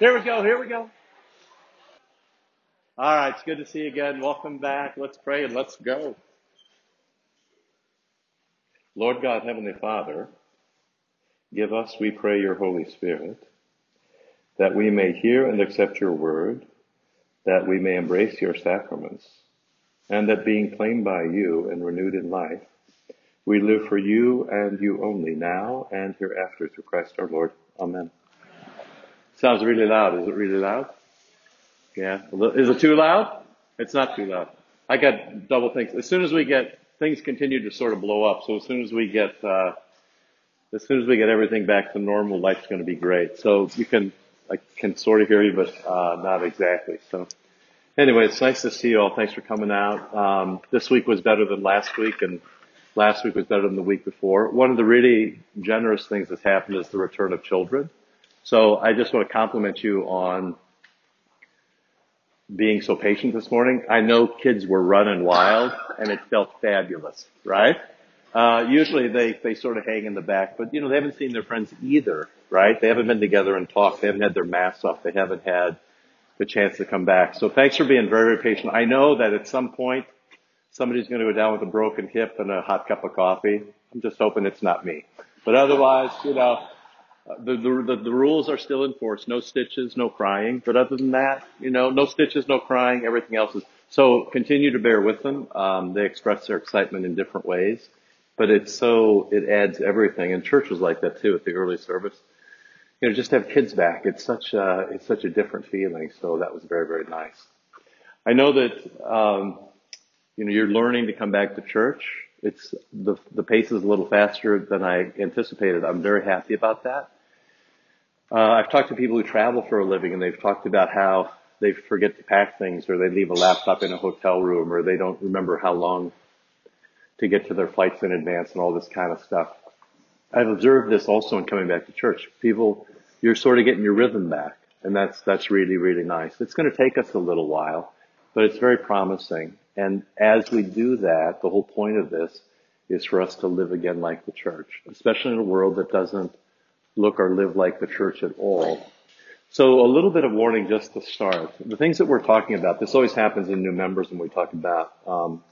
Here we go. Here we go. All right. It's good to see you again. Welcome back. Let's pray and let's go. Lord God, Heavenly Father, give us, we pray, your Holy Spirit, that we may hear and accept your word, that we may embrace your sacraments, and that being claimed by you and renewed in life, we live for you and you only now and hereafter through Christ our Lord. Amen. Sounds really loud. Is it really loud? Yeah. Is it too loud? It's not too loud. I got double things. As soon as we get things continue to sort of blow up, so as soon as we get uh, as soon as we get everything back to normal, life's going to be great. So you can I can sort of hear you, but uh, not exactly. So anyway, it's nice to see you all. Thanks for coming out. Um, this week was better than last week, and last week was better than the week before. One of the really generous things that's happened is the return of children. So I just want to compliment you on being so patient this morning. I know kids were running wild and it felt fabulous, right? Uh, usually they, they sort of hang in the back, but you know, they haven't seen their friends either, right? They haven't been together and talked. They haven't had their masks off. They haven't had the chance to come back. So thanks for being very, very patient. I know that at some point somebody's going to go down with a broken hip and a hot cup of coffee. I'm just hoping it's not me. But otherwise, you know, the, the, the, rules are still in force. No stitches, no crying. But other than that, you know, no stitches, no crying. Everything else is. So continue to bear with them. Um, they express their excitement in different ways, but it's so it adds everything. And church was like that too at the early service. You know, just to have kids back. It's such a it's such a different feeling. So that was very very nice. I know that um, you know you're learning to come back to church. It's the the pace is a little faster than I anticipated. I'm very happy about that. Uh, I've talked to people who travel for a living and they've talked about how they forget to pack things or they leave a laptop in a hotel room or they don't remember how long to get to their flights in advance and all this kind of stuff. I've observed this also in coming back to church. People, you're sort of getting your rhythm back and that's, that's really, really nice. It's going to take us a little while, but it's very promising. And as we do that, the whole point of this is for us to live again like the church, especially in a world that doesn't look or live like the church at all. So a little bit of warning just to start. The things that we're talking about, this always happens in new members when we talk about um,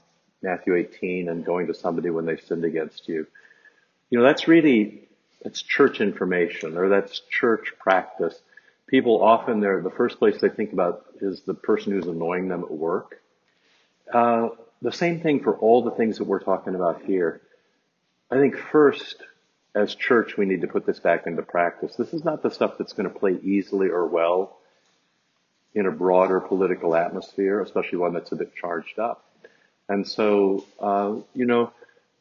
Matthew 18 and going to somebody when they've sinned against you. You know, that's really, that's church information or that's church practice. People often, they're, the first place they think about is the person who's annoying them at work. Uh, the same thing for all the things that we're talking about here. I think first, as church, we need to put this back into practice. This is not the stuff that's going to play easily or well in a broader political atmosphere, especially one that's a bit charged up. And so, uh, you know,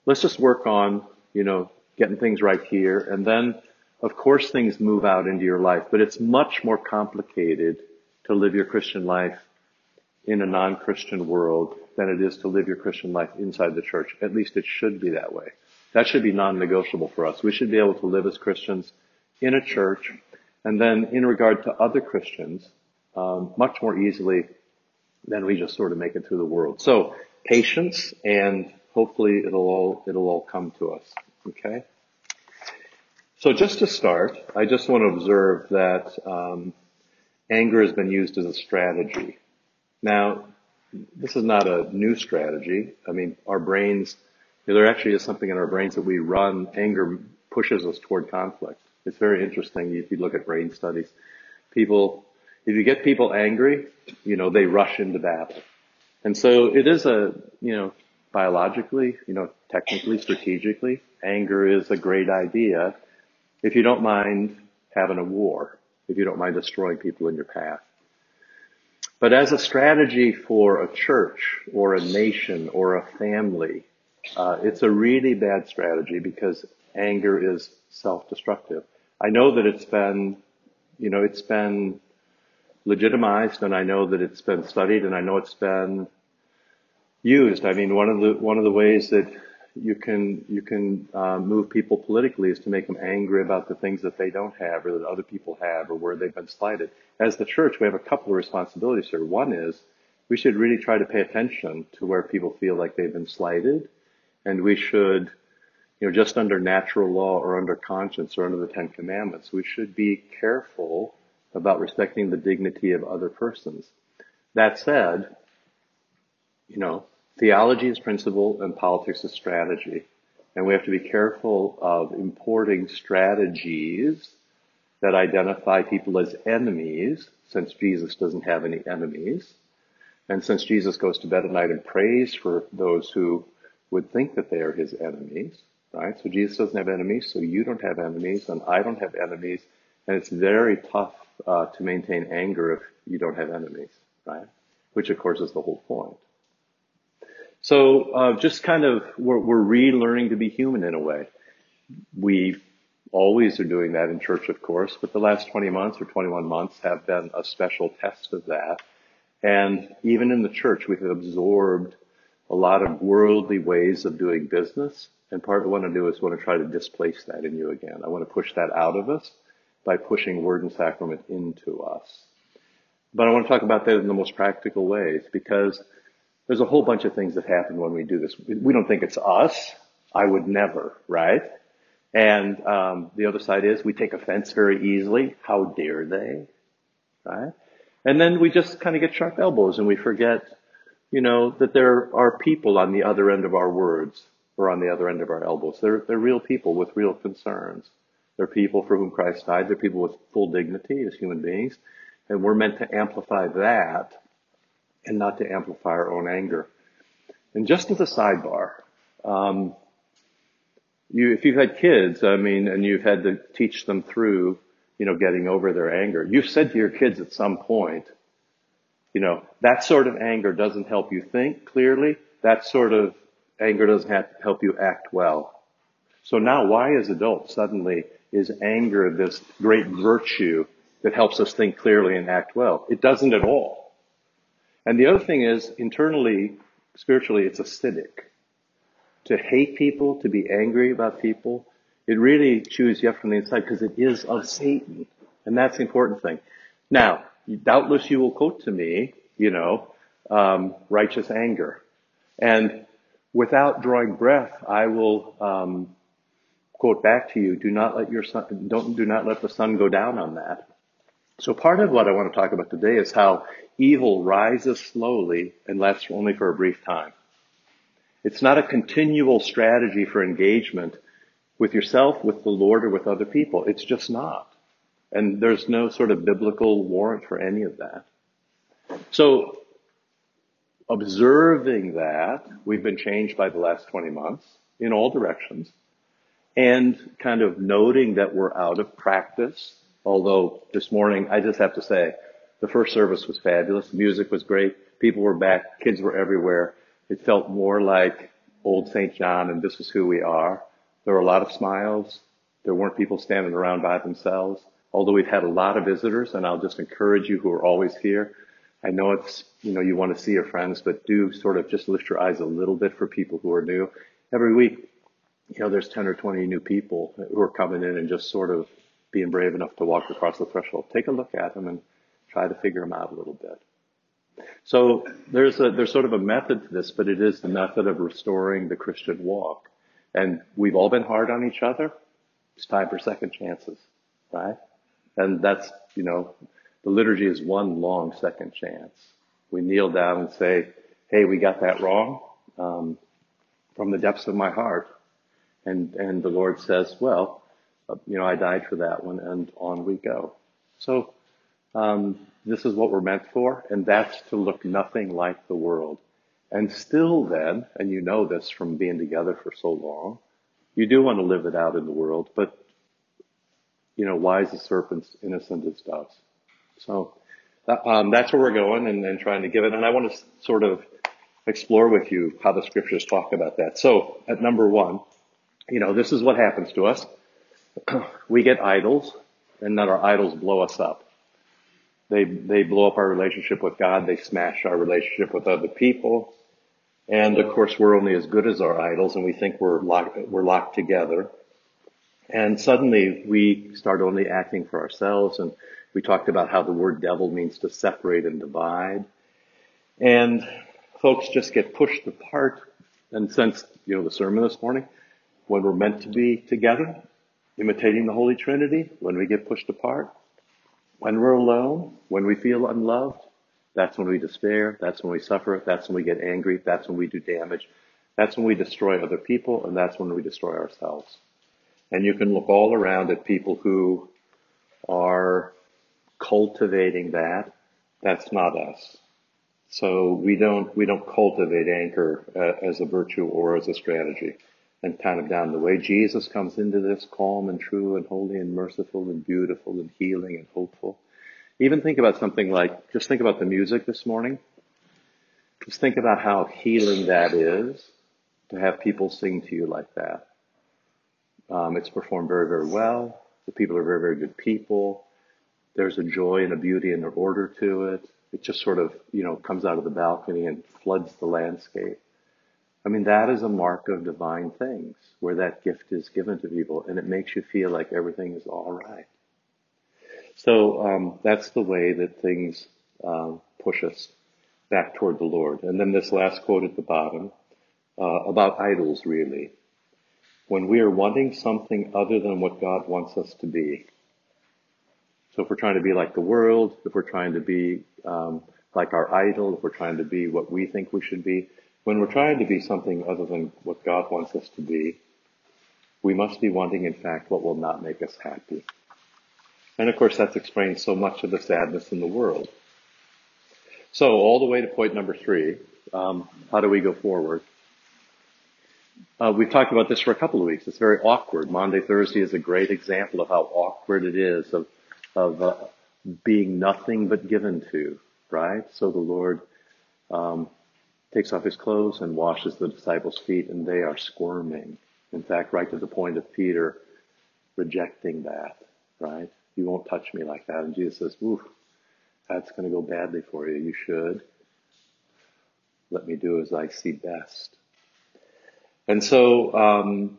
let's just work on, you know, getting things right here. And then, of course, things move out into your life, but it's much more complicated to live your Christian life in a non-Christian world than it is to live your Christian life inside the church. At least it should be that way. That should be non-negotiable for us. We should be able to live as Christians in a church and then in regard to other Christians, um, much more easily than we just sort of make it through the world. So patience and hopefully it'll all, it'll all come to us. Okay. So just to start, I just want to observe that um, anger has been used as a strategy. Now, this is not a new strategy. I mean, our brains there actually is something in our brains that we run. Anger pushes us toward conflict. It's very interesting if you look at brain studies. People, if you get people angry, you know, they rush into battle. And so it is a, you know, biologically, you know, technically, strategically, anger is a great idea if you don't mind having a war, if you don't mind destroying people in your path. But as a strategy for a church or a nation or a family, uh, it's a really bad strategy because anger is self-destructive. I know that it's been, you know, it's been legitimized and I know that it's been studied and I know it's been used. I mean, one of the, one of the ways that you can, you can, uh, move people politically is to make them angry about the things that they don't have or that other people have or where they've been slighted. As the church, we have a couple of responsibilities here. One is we should really try to pay attention to where people feel like they've been slighted and we should, you know, just under natural law or under conscience or under the Ten Commandments, we should be careful about respecting the dignity of other persons. That said, you know, theology is principle and politics is strategy. And we have to be careful of importing strategies that identify people as enemies, since Jesus doesn't have any enemies. And since Jesus goes to bed at night and prays for those who would think that they are his enemies, right? So Jesus doesn't have enemies, so you don't have enemies, and I don't have enemies. And it's very tough uh, to maintain anger if you don't have enemies, right? Which of course is the whole point. So uh, just kind of we're, we're relearning to be human in a way. We always are doing that in church, of course, but the last 20 months or 21 months have been a special test of that. And even in the church, we have absorbed a lot of worldly ways of doing business. And part of what I want to do is want to try to displace that in you again. I want to push that out of us by pushing word and sacrament into us. But I want to talk about that in the most practical ways because there's a whole bunch of things that happen when we do this. We don't think it's us. I would never, right? And um, the other side is we take offense very easily. How dare they? Right? And then we just kind of get sharp elbows and we forget, you know, that there are people on the other end of our words or on the other end of our elbows. They're, they're real people with real concerns. They're people for whom Christ died. They're people with full dignity as human beings. And we're meant to amplify that and not to amplify our own anger. And just as a sidebar, um, you, if you've had kids, I mean, and you've had to teach them through, you know, getting over their anger, you've said to your kids at some point, you know, that sort of anger doesn't help you think clearly. That sort of anger doesn't help you act well. So now why as adults suddenly is anger this great virtue that helps us think clearly and act well? It doesn't at all. And the other thing is internally, spiritually, it's acidic to hate people, to be angry about people, it really chews you up from the inside because it is of Satan. And that's the important thing. Now, doubtless you will quote to me, you know, um, righteous anger. And without drawing breath, I will um, quote back to you, do not let your sun, don't, do not let the sun go down on that. So part of what I want to talk about today is how evil rises slowly and lasts only for a brief time. It's not a continual strategy for engagement with yourself, with the Lord, or with other people. It's just not. And there's no sort of biblical warrant for any of that. So, observing that, we've been changed by the last 20 months in all directions, and kind of noting that we're out of practice. Although this morning, I just have to say, the first service was fabulous. The music was great. People were back. Kids were everywhere. It felt more like old St. John and this is who we are. There were a lot of smiles. There weren't people standing around by themselves. Although we've had a lot of visitors and I'll just encourage you who are always here. I know it's, you know, you want to see your friends, but do sort of just lift your eyes a little bit for people who are new. Every week, you know, there's 10 or 20 new people who are coming in and just sort of being brave enough to walk across the threshold. Take a look at them and try to figure them out a little bit. So there's a, there's sort of a method to this, but it is the method of restoring the Christian walk. And we've all been hard on each other. It's time for second chances, right? And that's, you know, the liturgy is one long second chance. We kneel down and say, hey, we got that wrong, um, from the depths of my heart. And, and the Lord says, well, uh, you know, I died for that one and on we go. So, um, this is what we're meant for, and that's to look nothing like the world. And still then, and you know this from being together for so long, you do want to live it out in the world, but you know, wise the serpents, innocent as doves. So um, that's where we're going and, and trying to give it. And I want to sort of explore with you how the scriptures talk about that. So at number one, you know, this is what happens to us. we get idols and then our idols blow us up. They, they blow up our relationship with God. They smash our relationship with other people. And of course, we're only as good as our idols and we think we're locked, we're locked together. And suddenly we start only acting for ourselves. And we talked about how the word devil means to separate and divide. And folks just get pushed apart. And since, you know, the sermon this morning, when we're meant to be together, imitating the Holy Trinity, when we get pushed apart, When we're alone, when we feel unloved, that's when we despair. That's when we suffer. That's when we get angry. That's when we do damage. That's when we destroy other people, and that's when we destroy ourselves. And you can look all around at people who are cultivating that. That's not us. So we don't we don't cultivate anger uh, as a virtue or as a strategy and kind of down the way. Jesus comes into this calm and true and holy and merciful and beautiful and healing and hopeful. Even think about something like, just think about the music this morning. Just think about how healing that is to have people sing to you like that. Um, it's performed very, very well. The people are very, very good people. There's a joy and a beauty and an order to it. It just sort of, you know, comes out of the balcony and floods the landscape. I mean, that is a mark of divine things where that gift is given to people and it makes you feel like everything is all right. So um, that's the way that things uh, push us back toward the Lord. And then this last quote at the bottom uh, about idols, really. When we are wanting something other than what God wants us to be. So if we're trying to be like the world, if we're trying to be um, like our idol, if we're trying to be what we think we should be, when we're trying to be something other than what God wants us to be, we must be wanting, in fact, what will not make us happy. And of course, that's explains so much of the sadness in the world. So, all the way to point number three, um, how do we go forward? Uh, we've talked about this for a couple of weeks. It's very awkward. Maundy, Thursday is a great example of how awkward it is of, of uh, being nothing but given to, right? So the Lord um, takes off his clothes and washes the disciples' feet, and they are squirming. In fact, right to the point of Peter rejecting that, right? You won't touch me like that. And Jesus says, Ooh, that's going to go badly for you. You should let me do as I see best. And so um,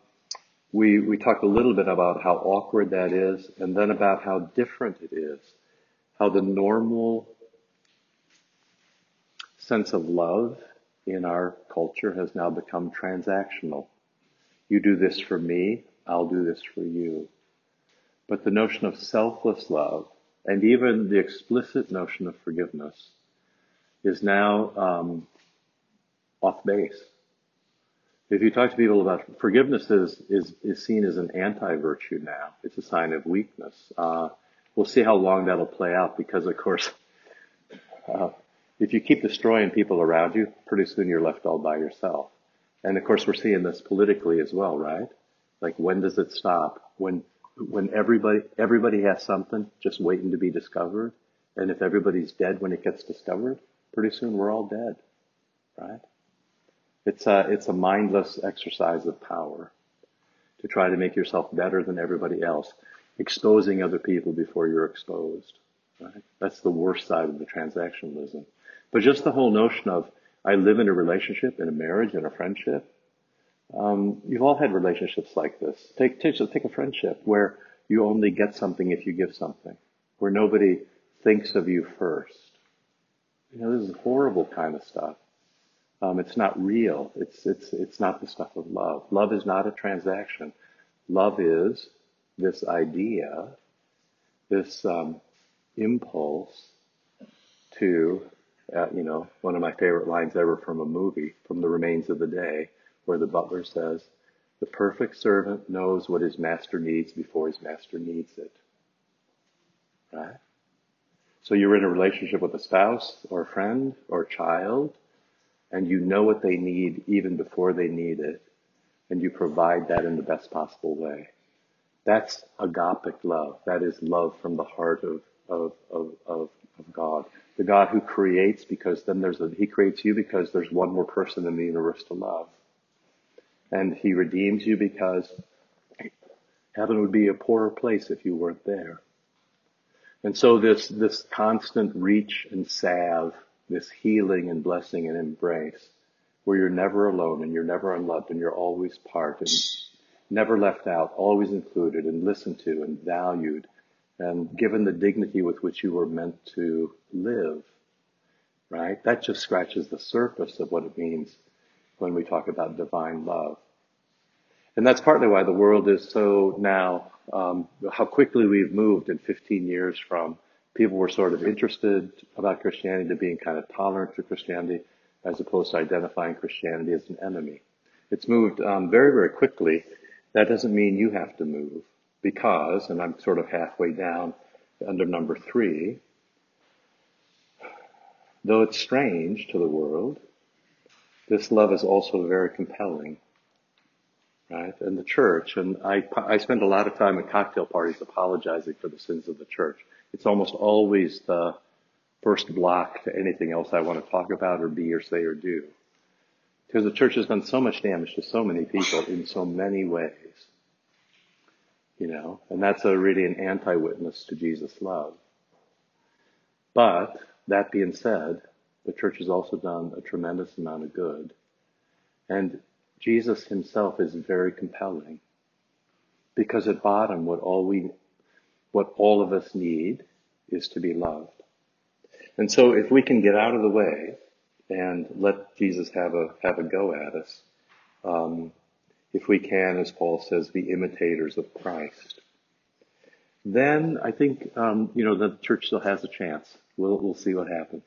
we we talked a little bit about how awkward that is, and then about how different it is, how the normal sense of love in our culture has now become transactional. You do this for me, I'll do this for you. But the notion of selfless love and even the explicit notion of forgiveness is now um, off base. If you talk to people about forgiveness is, is, is seen as an anti-virtue now. It's a sign of weakness. Uh, we'll see how long that'll play out because of course, uh, if you keep destroying people around you, pretty soon you're left all by yourself. And of course we're seeing this politically as well, right? Like when does it stop? When when everybody everybody has something just waiting to be discovered, and if everybody's dead when it gets discovered, pretty soon we're all dead, right? It's a it's a mindless exercise of power to try to make yourself better than everybody else, exposing other people before you're exposed. Right? That's the worst side of the transactionalism. But just the whole notion of I live in a relationship, in a marriage, in a friendship, um, you've all had relationships like this. Take, take, take a friendship where you only get something if you give something, where nobody thinks of you first. You know, this is horrible kind of stuff. Um, it's not real. It's, it's, it's not the stuff of love. Love is not a transaction. Love is this idea, this um, impulse to, uh, you know, one of my favorite lines ever from a movie, from The Remains of the Day, where the butler says, the perfect servant knows what his master needs before his master needs it. Right? So you're in a relationship with a spouse or a friend or a child, and you know what they need even before they need it, and you provide that in the best possible way. That's agapic love. That is love from the heart of, of, of, of, of God. The God who creates because then there's a, He creates you because there's one more person in the universe to love and he redeems you because heaven would be a poorer place if you weren't there. And so this, this constant reach and salve, this healing and blessing and embrace, where you're never alone and you're never unloved and you're always part and never left out, always included and listened to and valued and given the dignity with which you were meant to live, right? That just scratches the surface of what it means when we talk about divine love. And that's partly why the world is so now, um, how quickly we've moved in 15 years from people were sort of interested about Christianity to being kind of tolerant to Christianity as opposed to identifying Christianity as an enemy. It's moved um, very, very quickly. That doesn't mean you have to move because, and I'm sort of halfway down under number three, though it's strange to the world, this love is also very compelling right? And the church, and I, I spend a lot of time at cocktail parties apologizing for the sins of the church. It's almost always the first block to anything else I want to talk about or be or say or do. Because the church has done so much damage to so many people in so many ways. You know, and that's a really an anti-witness to Jesus' love. But, that being said, the church has also done a tremendous amount of good. And Jesus himself is very compelling because at bottom what all we what all of us need is to be loved. And so if we can get out of the way and let Jesus have a have a go at us, um, if we can, as Paul says, be imitators of Christ, then I think um, you know the church still has a chance. We'll we'll see what happens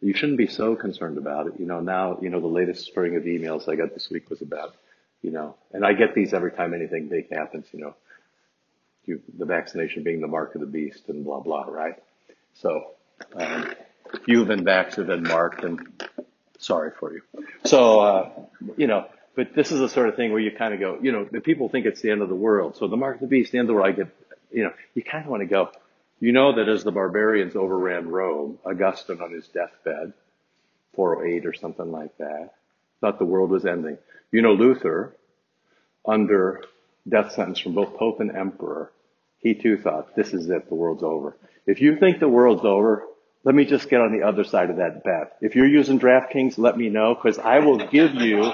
you shouldn't be so concerned about it. You know, now, you know, the latest string of emails I got this week was about, you know, and I get these every time anything big happens, you know, you, the vaccination being the mark of the beast and blah, blah, right? So, um, you've been vaccinated and marked and sorry for you. So, uh, you know, but this is the sort of thing where you kind of go, you know, the people think it's the end of the world. So the mark of the beast, the end of the world, I get, you know, you kind of want to go, you know that as the barbarians overran Rome, Augustine on his deathbed, 408 or something like that, thought the world was ending. You know Luther, under death sentence from both Pope and Emperor, he too thought, this is it, the world's over. If you think the world's over, let me just get on the other side of that bet. If you're using DraftKings, let me know, because I will give you,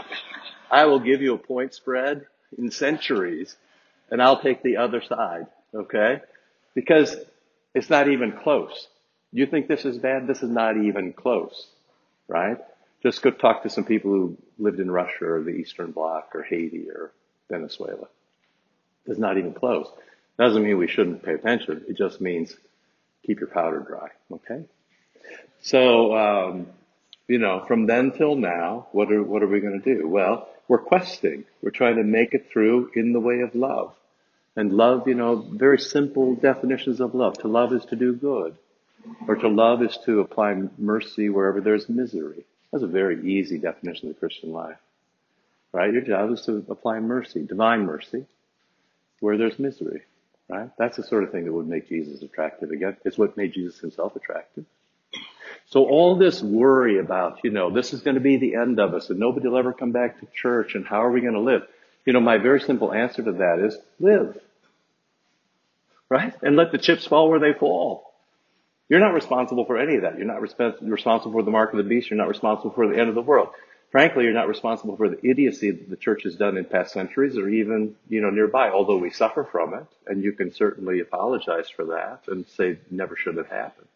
I will give you a point spread in centuries, and I'll take the other side, okay? Because it's not even close. You think this is bad? This is not even close, right? Just go talk to some people who lived in Russia or the Eastern Bloc or Haiti or Venezuela. It's not even close. Doesn't mean we shouldn't pay attention. It just means keep your powder dry, okay? So, um, you know, from then till now, what are, what are we going to do? Well, we're questing. We're trying to make it through in the way of love. And love, you know, very simple definitions of love. To love is to do good. Or to love is to apply mercy wherever there's misery. That's a very easy definition of the Christian life. Right? Your job is to apply mercy, divine mercy, where there's misery. Right? That's the sort of thing that would make Jesus attractive again. It's what made Jesus himself attractive. So all this worry about, you know, this is going to be the end of us and nobody will ever come back to church and how are we going to live? You know, my very simple answer to that is live. Right? And let the chips fall where they fall. You're not responsible for any of that. You're not responsible for the mark of the beast. You're not responsible for the end of the world. Frankly, you're not responsible for the idiocy that the church has done in past centuries or even, you know, nearby, although we suffer from it. And you can certainly apologize for that and say never should have happened.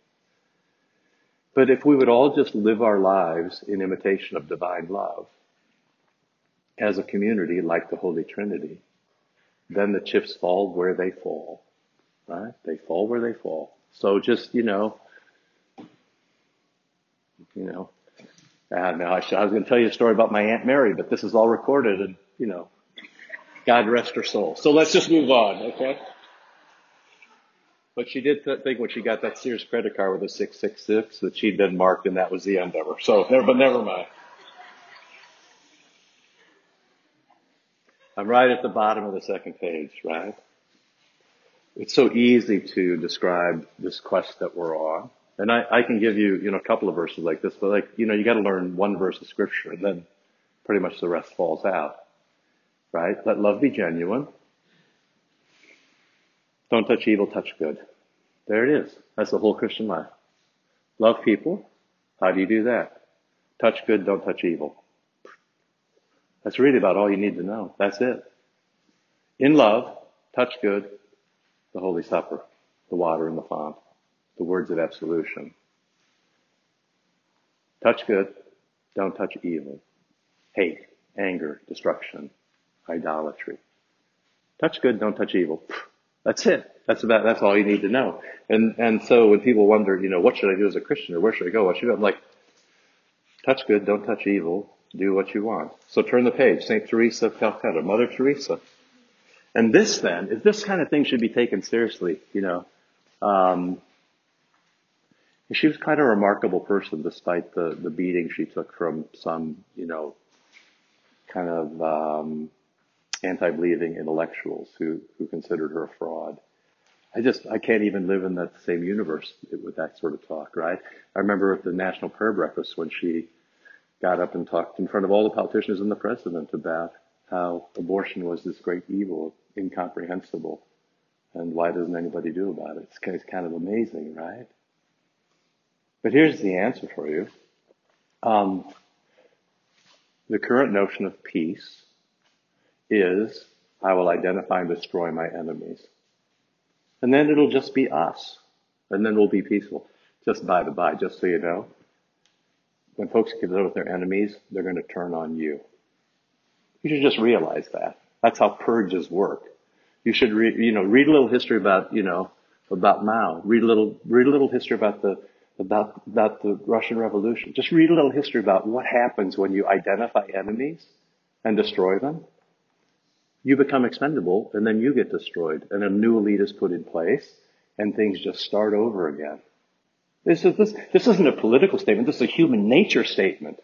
But if we would all just live our lives in imitation of divine love, as a community like the Holy Trinity, then the chips fall where they fall. Right? They fall where they fall. So just, you know, you know, uh, now I, I was going to tell you a story about my Aunt Mary, but this is all recorded and, you know, God rest her soul. So let's just move on, okay? But she did th- think when she got that Sears credit card with a 666 that she'd been marked and that was the end of her. So, never, but never mind. I'm right at the bottom of the second page, right? It's so easy to describe this quest that we're on. And I, I can give you, you know, a couple of verses like this, but like, you know, you gotta learn one verse of scripture and then pretty much the rest falls out. Right? Let love be genuine. Don't touch evil, touch good. There it is. That's the whole Christian life. Love people. How do you do that? Touch good, don't touch evil. That's really about all you need to know. That's it. In love, touch good, the Holy Supper, the water in the font, the words of absolution. Touch good, don't touch evil. Hate, anger, destruction, idolatry. Touch good, don't touch evil. That's it. That's about, that's all you need to know. And, and so when people wonder, you know, what should I do as a Christian or where should I go? What should I do? I'm like, touch good, don't touch evil, do what you want. So turn the page. St. Teresa of Calcutta, Mother Teresa. And this then, is this kind of thing should be taken seriously, you know. Um, she was quite a remarkable person despite the, the beating she took from some, you know, kind of, um, anti-believing intellectuals who, who considered her a fraud. I just, I can't even live in that same universe with that sort of talk, right? I remember at the National Prayer Breakfast when she got up and talked in front of all the politicians and the president about how abortion was this great evil, incomprehensible, and why doesn't anybody do about it? It's kind of amazing, right? But here's the answer for you. Um, the current notion of peace is I will identify and destroy my enemies. And then it'll just be us. And then we'll be peaceful. Just by the by, just so you know, when folks get rid with their enemies, they're going to turn on you. You should just realize that. That's how purges work. You should read, you know, read a little history about, you know, about Mao. Read a little, read a little history about the, about, about the Russian Revolution. Just read a little history about what happens when you identify enemies and destroy them you become expendable and then you get destroyed and a new elite is put in place and things just start over again. This, is, this, this isn't a political statement. This is a human nature statement.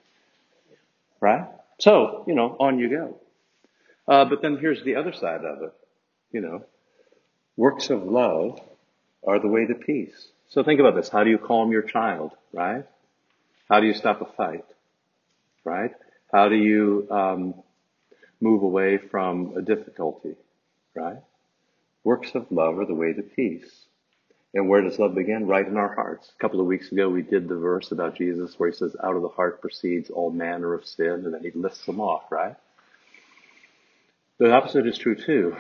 Right? So, you know, on you go. Uh, but then here's the other side of it. You know, works of love are the way to peace. So think about this. How do you calm your child? Right? How do you stop a fight? Right? How do you um, move away from a difficulty, right? Works of love are the way to peace. And where does love begin? Right in our hearts. A couple of weeks ago, we did the verse about Jesus where he says, out of the heart proceeds all manner of sin, and then he lists them off, right? The opposite is true too.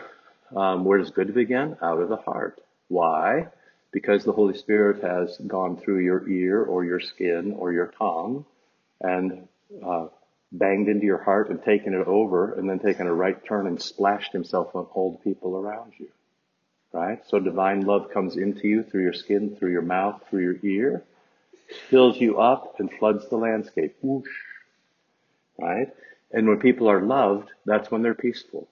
Um, where does good begin? Out of the heart. Why? Because the Holy Spirit has gone through your ear or your skin or your tongue and uh, banged into your heart and taken it over and then taken a right turn and splashed himself on all the people around you. Right? So divine love comes into you through your skin, through your mouth, through your ear, fills you up and floods the landscape. Whoosh. Right? And when people are loved, that's when they're peaceful.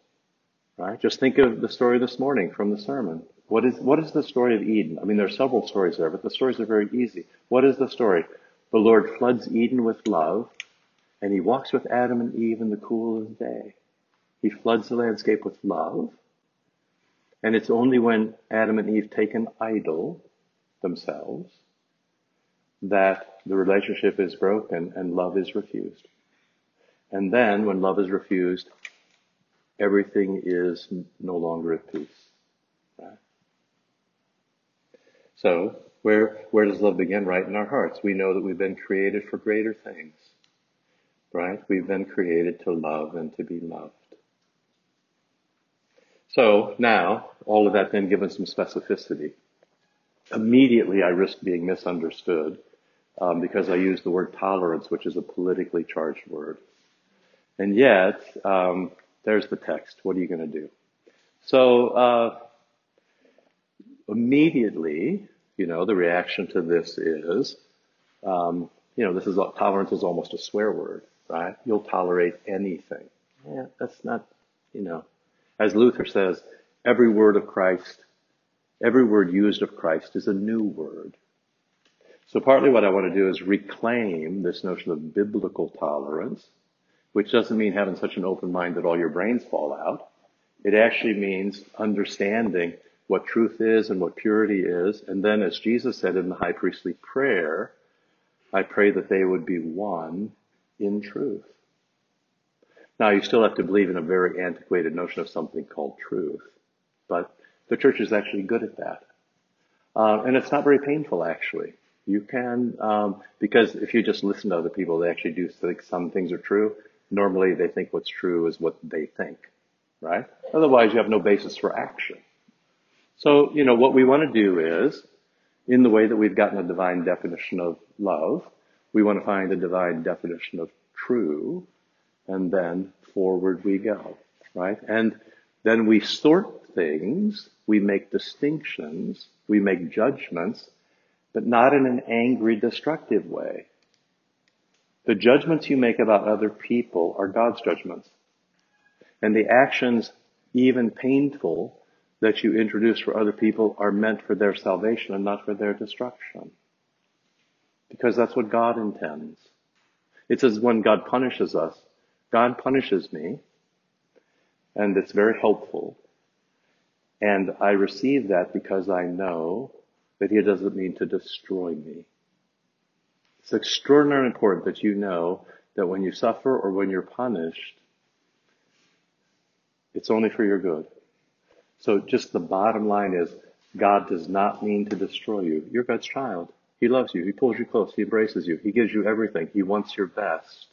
Right? Just think of the story this morning from the sermon. What is, what is the story of Eden? I mean, there are several stories there, but the stories are very easy. What is the story? The Lord floods Eden with love and he walks with Adam and Eve in the cool of the day. He floods the landscape with love. And it's only when Adam and Eve take an idol themselves that the relationship is broken and love is refused. And then when love is refused, everything is no longer at peace. Right? So where, where does love begin? Right in our hearts. We know that we've been created for greater things right? We've been created to love and to be loved. So now, all of that then given some specificity. Immediately I risk being misunderstood um, because I use the word tolerance, which is a politically charged word. And yet, um, there's the text. What are you going to do? So uh, immediately, you know, the reaction to this is, um, you know, this is tolerance is almost a swear word right? You'll tolerate anything. Yeah, that's not, you know, as Luther says, every word of Christ, every word used of Christ is a new word. So partly what I want to do is reclaim this notion of biblical tolerance, which doesn't mean having such an open mind that all your brains fall out. It actually means understanding what truth is and what purity is. And then as Jesus said in the high priestly prayer, I pray that they would be one in truth. Now, you still have to believe in a very antiquated notion of something called truth, but the church is actually good at that. Uh, and it's not very painful, actually. You can, um, because if you just listen to other people, they actually do think some things are true. Normally, they think what's true is what they think, right? Otherwise, you have no basis for action. So, you know, what we want to do is, in the way that we've gotten a divine definition of love, we want to find a divine definition of true, and then forward we go, right? And then we sort things, we make distinctions, we make judgments, but not in an angry, destructive way. The judgments you make about other people are God's judgments. And the actions, even painful, that you introduce for other people are meant for their salvation and not for their destruction. Because that's what God intends. It says when God punishes us, God punishes me, and it's very helpful. And I receive that because I know that He doesn't mean to destroy me. It's extraordinarily important that you know that when you suffer or when you're punished, it's only for your good. So just the bottom line is God does not mean to destroy you. You're God's child. He loves you. He pulls you close. He embraces you. He gives you everything. He wants your best.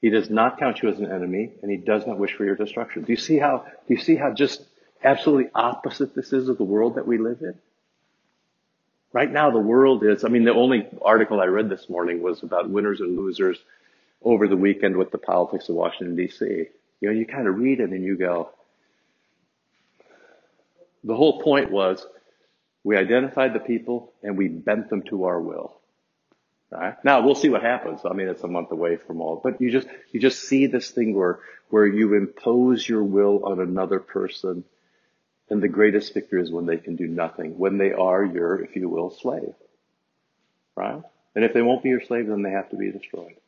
He does not count you as an enemy and he does not wish for your destruction. Do you see how, do you see how just absolutely opposite this is of the world that we live in? Right now the world is, I mean, the only article I read this morning was about winners and losers over the weekend with the politics of Washington DC. You know, you kind of read it and you go, the whole point was we identified the people and we bent them to our will. Right? Now we'll see what happens. I mean, it's a month away from all, but you just, you just see this thing where, where you impose your will on another person. And the greatest victory is when they can do nothing, when they are your, if you will, slave. Right? And if they won't be your slave, then they have to be destroyed.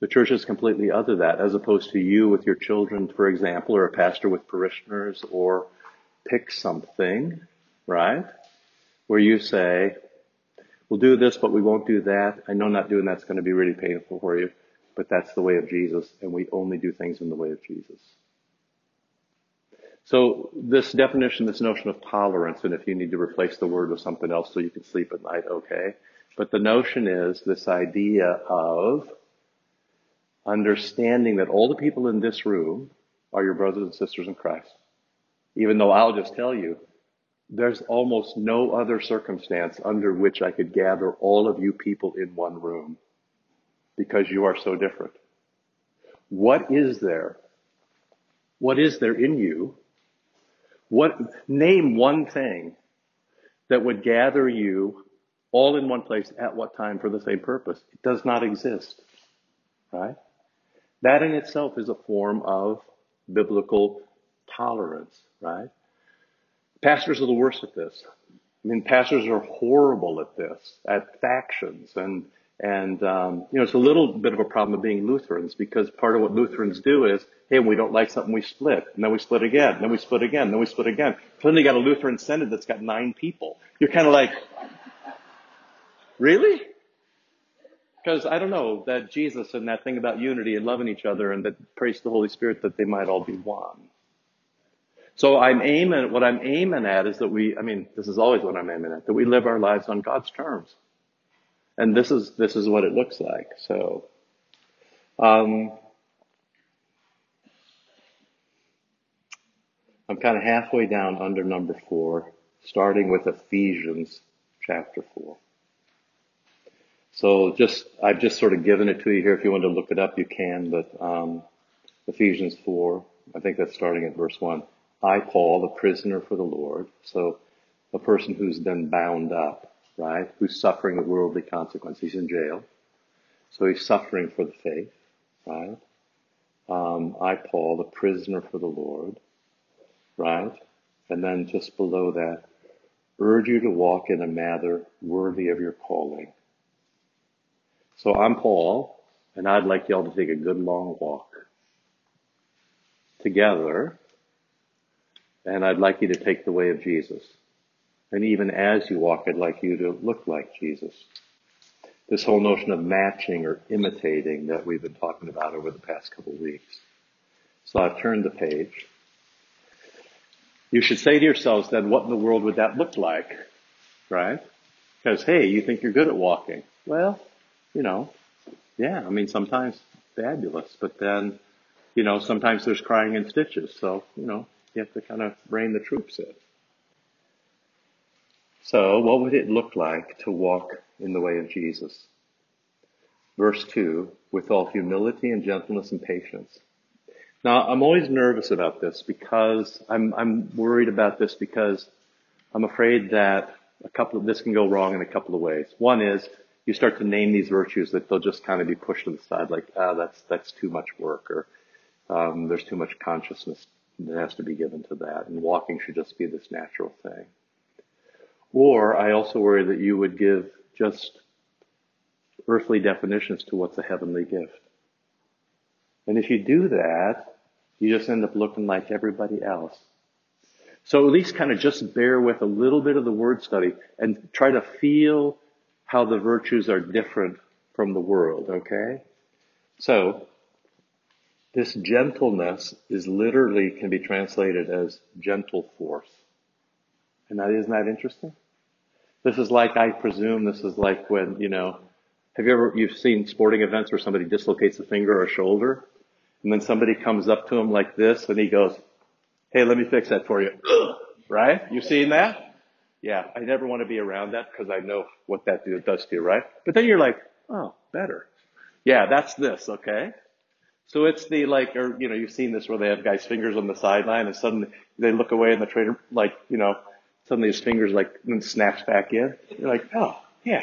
The church is completely other that, as opposed to you with your children, for example, or a pastor with parishioners, or pick something, right? Where you say, we'll do this, but we won't do that. I know not doing that's going to be really painful for you, but that's the way of Jesus, and we only do things in the way of Jesus. So this definition, this notion of tolerance, and if you need to replace the word with something else so you can sleep at night, okay. But the notion is this idea of understanding that all the people in this room are your brothers and sisters in Christ. Even though I'll just tell you, there's almost no other circumstance under which I could gather all of you people in one room because you are so different. What is there? What is there in you? What, name one thing that would gather you all in one place at what time for the same purpose. It does not exist. Right? That in itself is a form of biblical tolerance, right? Pastors are the worst at this. I mean, pastors are horrible at this, at factions, and and um, you know it's a little bit of a problem of being Lutherans because part of what Lutherans do is, hey, we don't like something, we split, and then we split again, and then we split again, and then we split again. Suddenly, you got a Lutheran synod that's got nine people. You're kind of like, really? Because I don't know that Jesus and that thing about unity and loving each other and that praise the Holy Spirit that they might all be one. So I'm aiming, what I'm aiming at is that we, I mean, this is always what I'm aiming at, that we live our lives on God's terms. And this is, this is what it looks like. So, um, I'm kind of halfway down under number four, starting with Ephesians chapter four. So just, I've just sort of given it to you here. If you want to look it up, you can, but, um, Ephesians 4, I think that's starting at verse 1. I, Paul, the prisoner for the Lord. So a person who's been bound up, right? Who's suffering the worldly consequences. He's in jail. So he's suffering for the faith, right? Um, I, Paul, the prisoner for the Lord, right? And then just below that, urge you to walk in a manner worthy of your calling so I'm Paul, and I'd like y'all to take a good long walk together, and I'd like you to take the way of Jesus. And even as you walk, I'd like you to look like Jesus. This whole notion of matching or imitating that we've been talking about over the past couple of weeks. So I've turned the page. You should say to yourselves then, what in the world would that look like? Right? Because hey, you think you're good at walking. Well, you know, yeah, I mean, sometimes fabulous, but then, you know, sometimes there's crying in stitches. So, you know, you have to kind of rein the troops in. So what would it look like to walk in the way of Jesus? Verse two, with all humility and gentleness and patience, Now, I'm always nervous about this because I'm, I'm worried about this because I'm afraid that a couple of this can go wrong in a couple of ways. One is you start to name these virtues that they'll just kind of be pushed to the side, like, ah, that's that's too much work, or um, there's too much consciousness that has to be given to that, and walking should just be this natural thing. Or I also worry that you would give just earthly definitions to what's a heavenly gift. And if you do that, you just end up looking like everybody else. So at least kind of just bear with a little bit of the word study and try to feel how the virtues are different from the world, okay? So, this gentleness is literally can be translated as gentle force. And that isn't that interesting? This is like, I presume this is like when, you know, have you ever, you've seen sporting events where somebody dislocates a finger or a shoulder? And then somebody comes up to him like this and he goes, Hey, let me fix that for you. right? You've seen that? Yeah, I never want to be around that because I know what that does to you, right? But then you're like, oh, better. Yeah, that's this, okay? So it's the like, or you know, you've seen this where they have guys' fingers on the sideline and suddenly they look away and the trainer, like, you know, suddenly his fingers like snaps back in. You're like, oh, yeah,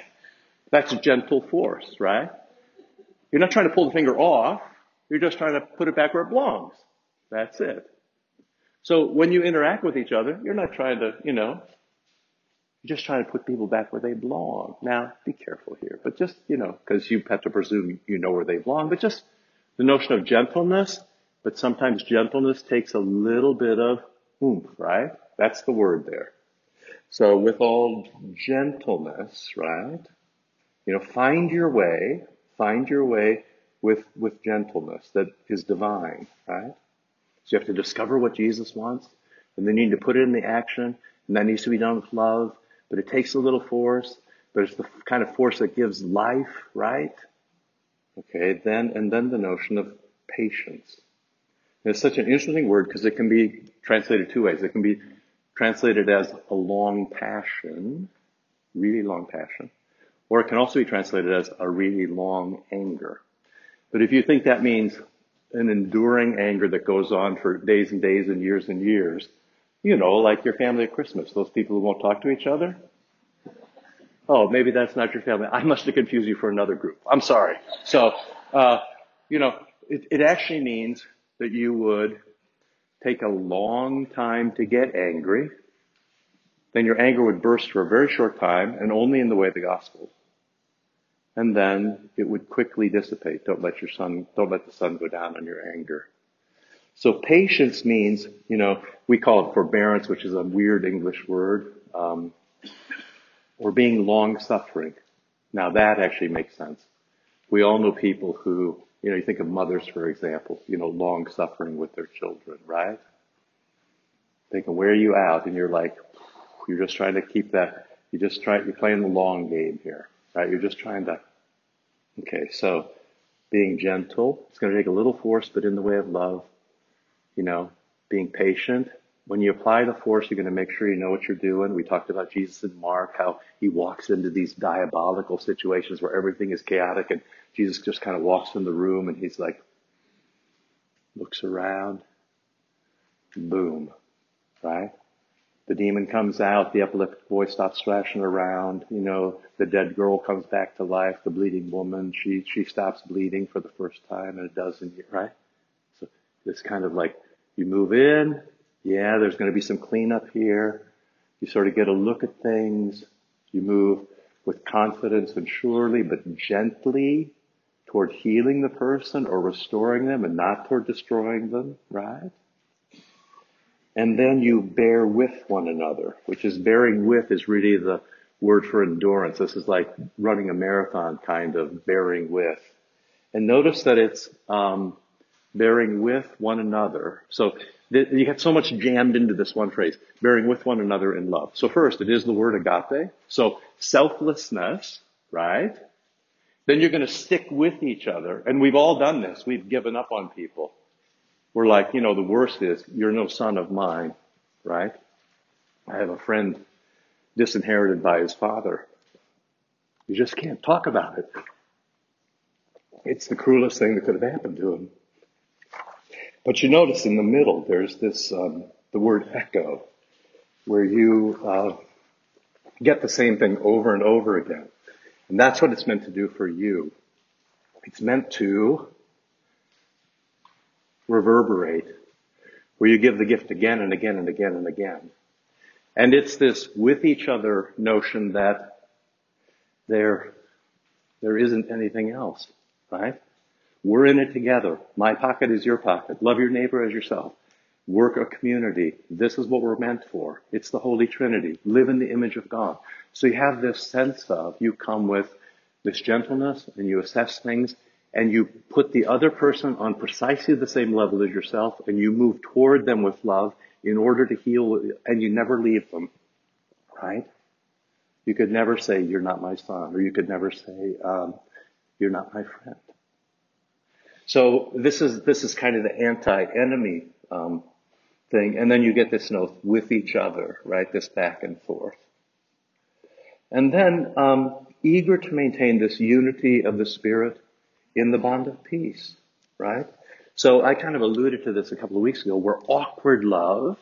that's a gentle force, right? You're not trying to pull the finger off. You're just trying to put it back where it belongs. That's it. So when you interact with each other, you're not trying to, you know, you're just trying to put people back where they belong. Now, be careful here, but just, you know, because you have to presume you know where they belong, but just the notion of gentleness, but sometimes gentleness takes a little bit of oomph, right? That's the word there. So with all gentleness, right? You know, find your way, find your way with, with gentleness that is divine, right? So you have to discover what Jesus wants, and then you need to put it in the action, and that needs to be done with love, but it takes a little force, but it's the kind of force that gives life, right? Okay, then, and then the notion of patience. And it's such an interesting word because it can be translated two ways. It can be translated as a long passion, really long passion, or it can also be translated as a really long anger. But if you think that means an enduring anger that goes on for days and days and years and years. You know, like your family at Christmas, those people who won't talk to each other. Oh, maybe that's not your family. I must have confused you for another group. I'm sorry. So, uh, you know, it, it actually means that you would take a long time to get angry. Then your anger would burst for a very short time and only in the way of the gospel and then it would quickly dissipate. Don't let your sun, don't let the sun go down on your anger. So patience means, you know, we call it forbearance, which is a weird English word, um, or being long suffering. Now that actually makes sense. We all know people who, you know, you think of mothers, for example, you know, long suffering with their children, right? They can wear you out and you're like, you're just trying to keep that, you just try, you're playing the long game here right? You're just trying to, okay, so being gentle, it's going to take a little force, but in the way of love, you know, being patient. When you apply the force, you're going to make sure you know what you're doing. We talked about Jesus and Mark, how he walks into these diabolical situations where everything is chaotic and Jesus just kind of walks in the room and he's like, looks around, boom, right? the demon comes out, the epileptic boy stops thrashing around, you know, the dead girl comes back to life, the bleeding woman, she, she stops bleeding for the first time and it doesn't, right? It's kind of like you move in, yeah, there's going to be some cleanup here. You sort of get a look at things. You move with confidence and surely, but gently toward healing the person or restoring them and not toward destroying them, right? And then you bear with one another, which is bearing with is really the word for endurance. This is like running a marathon kind of bearing with. And notice that it's um, bearing with one another. So th- you get so much jammed into this one phrase, bearing with one another in love. So first, it is the word agape. So selflessness, right? Then you're going to stick with each other. And we've all done this. We've given up on people. We're like, you know, the worst is, you're no son of mine, right? I have a friend disinherited by his father. You just can't talk about it. It's the cruelest thing that could have happened to him. But you notice in the middle, there's this, um, the word echo, where you uh, get the same thing over and over again. And that's what it's meant to do for you. It's meant to reverberate, where you give the gift again and again and again and again. And it's this with each other notion that there, there isn't anything else, right? We're in it together. My pocket is your pocket. Love your neighbor as yourself. Work a community. This is what we're meant for. It's the Holy Trinity. Live in the image of God. So you have this sense of you come with this gentleness and you assess things and you put the other person on precisely the same level as yourself and you move toward them with love in order to heal and you never leave them. Right? You could never say, you're not my son, or you could never say, um, you're not my friend. So this is, this is kind of the anti-enemy, um, thing. And then you get this note with each other, right? This back and forth. And then, um, eager to maintain this unity of the spirit in the bond of peace, right? So I kind of alluded to this a couple of weeks ago where awkward love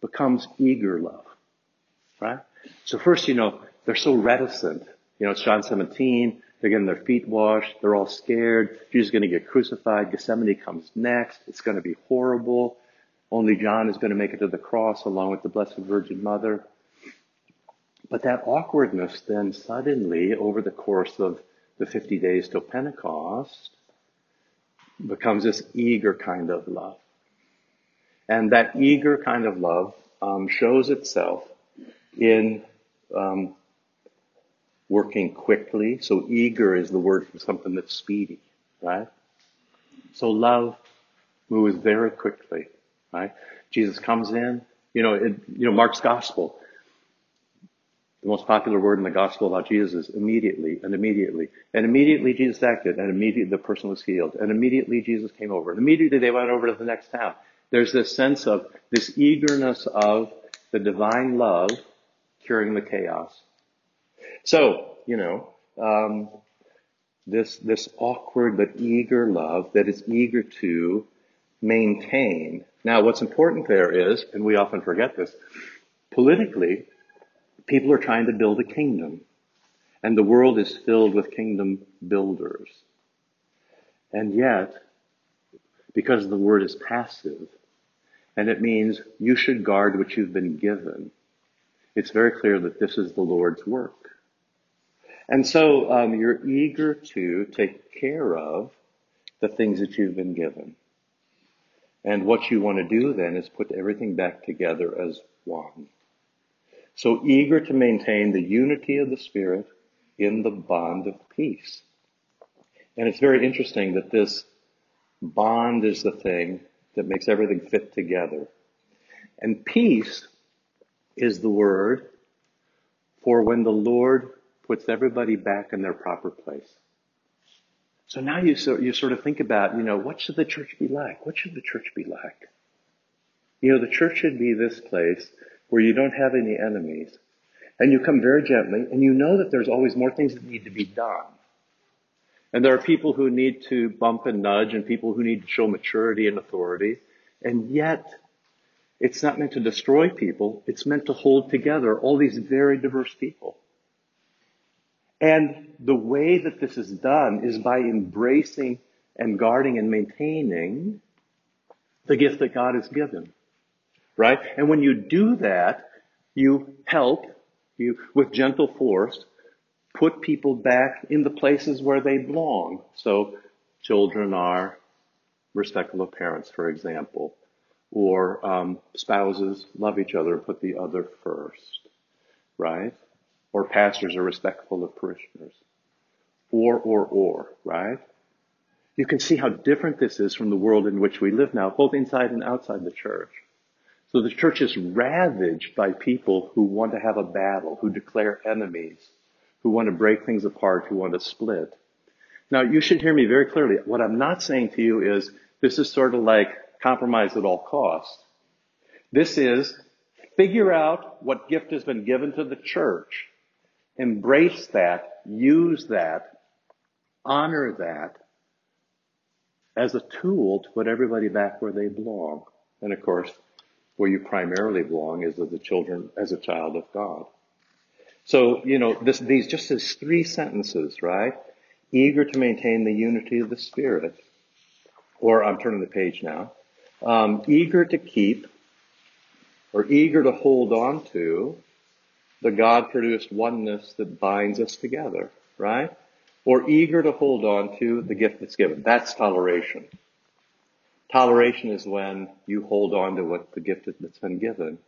becomes eager love, right? So first, you know, they're so reticent. You know, it's John 17. They're getting their feet washed. They're all scared. Jesus is going to get crucified. Gethsemane comes next. It's going to be horrible. Only John is going to make it to the cross along with the Blessed Virgin Mother. But that awkwardness then suddenly, over the course of the 50 days till Pentecost, becomes this eager kind of love. And that eager kind of love um, shows itself in um, working quickly. So eager is the word for something that's speedy, right? So love moves very quickly, right? Jesus comes in, you know, it, you know, Mark's gospel. The most popular word in the gospel about Jesus is immediately and immediately. And immediately Jesus acted and immediately the person was healed. And immediately Jesus came over. And immediately they went over to the next town. There's this sense of this eagerness of the divine love curing the chaos. So, you know, um, this, this awkward but eager love that is eager to maintain. Now, what's important there is, and we often forget this, politically, people are trying to build a kingdom. And the world is filled with kingdom builders. And yet, because the word is passive, and it means you should guard what you've been given, it's very clear that this is the Lord's work. And so um, you're eager to take care of the things that you've been given. And what you want to do then is put everything back together as one. So eager to maintain the unity of the Spirit in the bond of peace. And it's very interesting that this bond is the thing that makes everything fit together. And peace is the word for when the Lord puts everybody back in their proper place. So now you sort, you sort of think about, you know, what should the church be like? What should the church be like? You know, the church should be this place where you don't have any enemies. And you come very gently, and you know that there's always more things that need to be done. And there are people who need to bump and nudge, and people who need to show maturity and authority. And yet, it's not meant to destroy people. It's meant to hold together all these very diverse people. And the way that this is done is by embracing and guarding and maintaining the gift that God has given right? And when you do that, you help, you, with gentle force, put people back in the places where they belong. So children are respectful of parents, for example, or um, spouses love each other and put the other first, right? Or pastors are respectful of parishioners. Or, or, or, right? You can see how different this is from the world in which we live now, both inside and outside the church. So the church is ravaged by people who want to have a battle, who declare enemies, who want to break things apart, who want to split. Now you should hear me very clearly. What I'm not saying to you is this is sort of like compromise at all costs. This is figure out what gift has been given to the church, embrace that, use that, honor that, as a tool to put everybody back where they belong. And of course, where you primarily belong is as a children, as a child of God. So, you know, this, these just as three sentences, right? Eager to maintain the unity of the Spirit. Or I'm turning the page now. Um, eager to keep or eager to hold on to the God produced oneness that binds us together, right? Or eager to hold on to the gift that's given. That's toleration. Toleration is when you hold on to what the gift that's been given.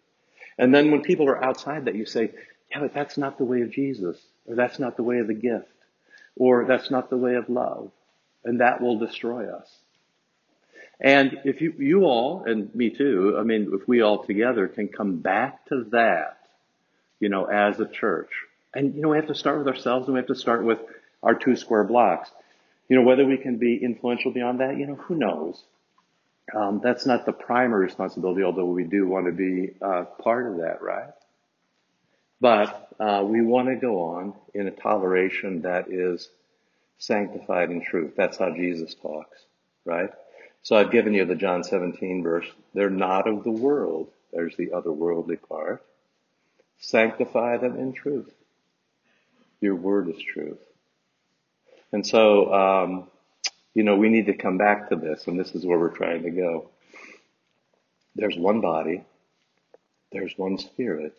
And then when people are outside that, you say, yeah, but that's not the way of Jesus, or that's not the way of the gift, or that's not the way of love. And that will destroy us. And if you, you all, and me too, I mean, if we all together can come back to that, you know, as a church, and you know, we have to start with ourselves and we have to start with our two square blocks. You know, whether we can be influential beyond that, you know, who knows? Um, that's not the primary responsibility, although we do want to be uh, part of that, right? But uh, we want to go on in a toleration that is sanctified in truth. That's how Jesus talks, right? So I've given you the John 17 verse. They're not of the world. There's the otherworldly part. Sanctify them in truth. Your word is truth. And so, um, you know, we need to come back to this, and this is where we're trying to go. There's one body. There's one spirit.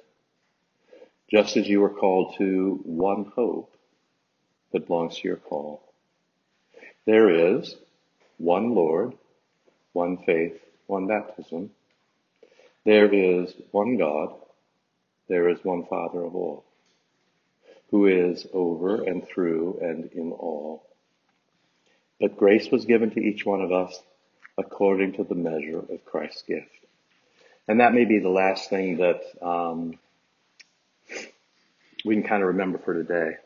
Just as you were called to one hope that belongs to your call. There is one Lord, one faith, one baptism. There is one God, there is one Father of all, who is over and through and in all. But grace was given to each one of us according to the measure of Christ's gift. And that may be the last thing that um, we can kind of remember for today.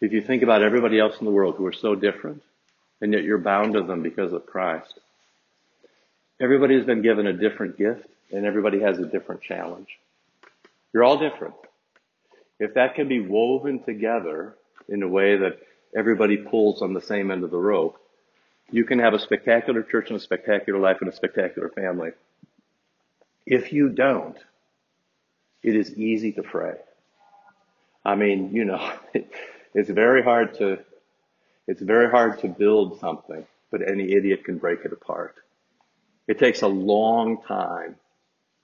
If you think about everybody else in the world who are so different, and yet you're bound to them because of Christ, Everybody has been given a different gift and everybody has a different challenge. You're all different. If that can be woven together in a way that everybody pulls on the same end of the rope, you can have a spectacular church and a spectacular life and a spectacular family. If you don't, it is easy to fray. I mean, you know, it's very hard to, it's very hard to build something, but any idiot can break it apart. It takes a long time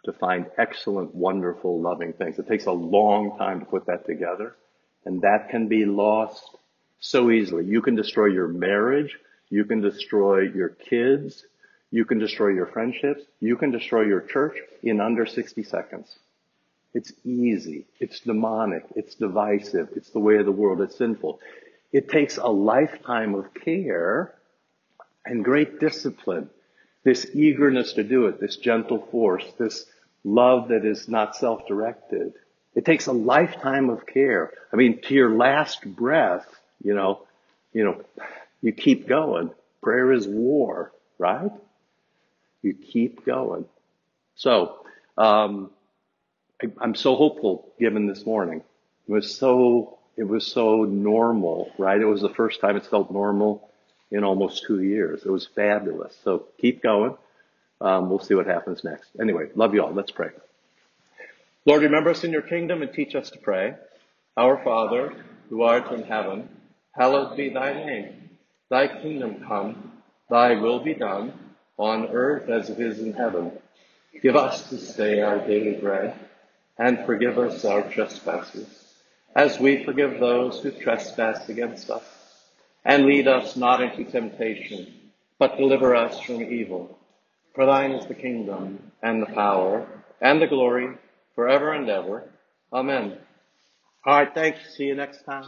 to find excellent, wonderful, loving things. It takes a long time to put that together. And that can be lost so easily. You can destroy your marriage. You can destroy your kids. You can destroy your friendships. You can destroy your church in under 60 seconds. It's easy. It's demonic. It's divisive. It's the way of the world. It's sinful. It takes a lifetime of care and great discipline this eagerness to do it, this gentle force, this love that is not self-directed. It takes a lifetime of care. I mean, to your last breath, you know, you know, you keep going. Prayer is war, right? You keep going. So, um, I, I'm so hopeful given this morning. It was so, it was so normal, right? It was the first time it's felt normal in almost two years. It was fabulous. So keep going. Um, we'll see what happens next. Anyway, love you all. Let's pray. Lord, remember us in your kingdom and teach us to pray. Our Father, who art in heaven, hallowed be thy name. Thy kingdom come, thy will be done, on earth as it is in heaven. Give us this day our daily bread, and forgive us our trespasses, as we forgive those who trespass against us and lead us not into temptation, but deliver us from evil. For thine is the kingdom, and the power, and the glory, forever and ever. Amen. All right, thanks. See you next time.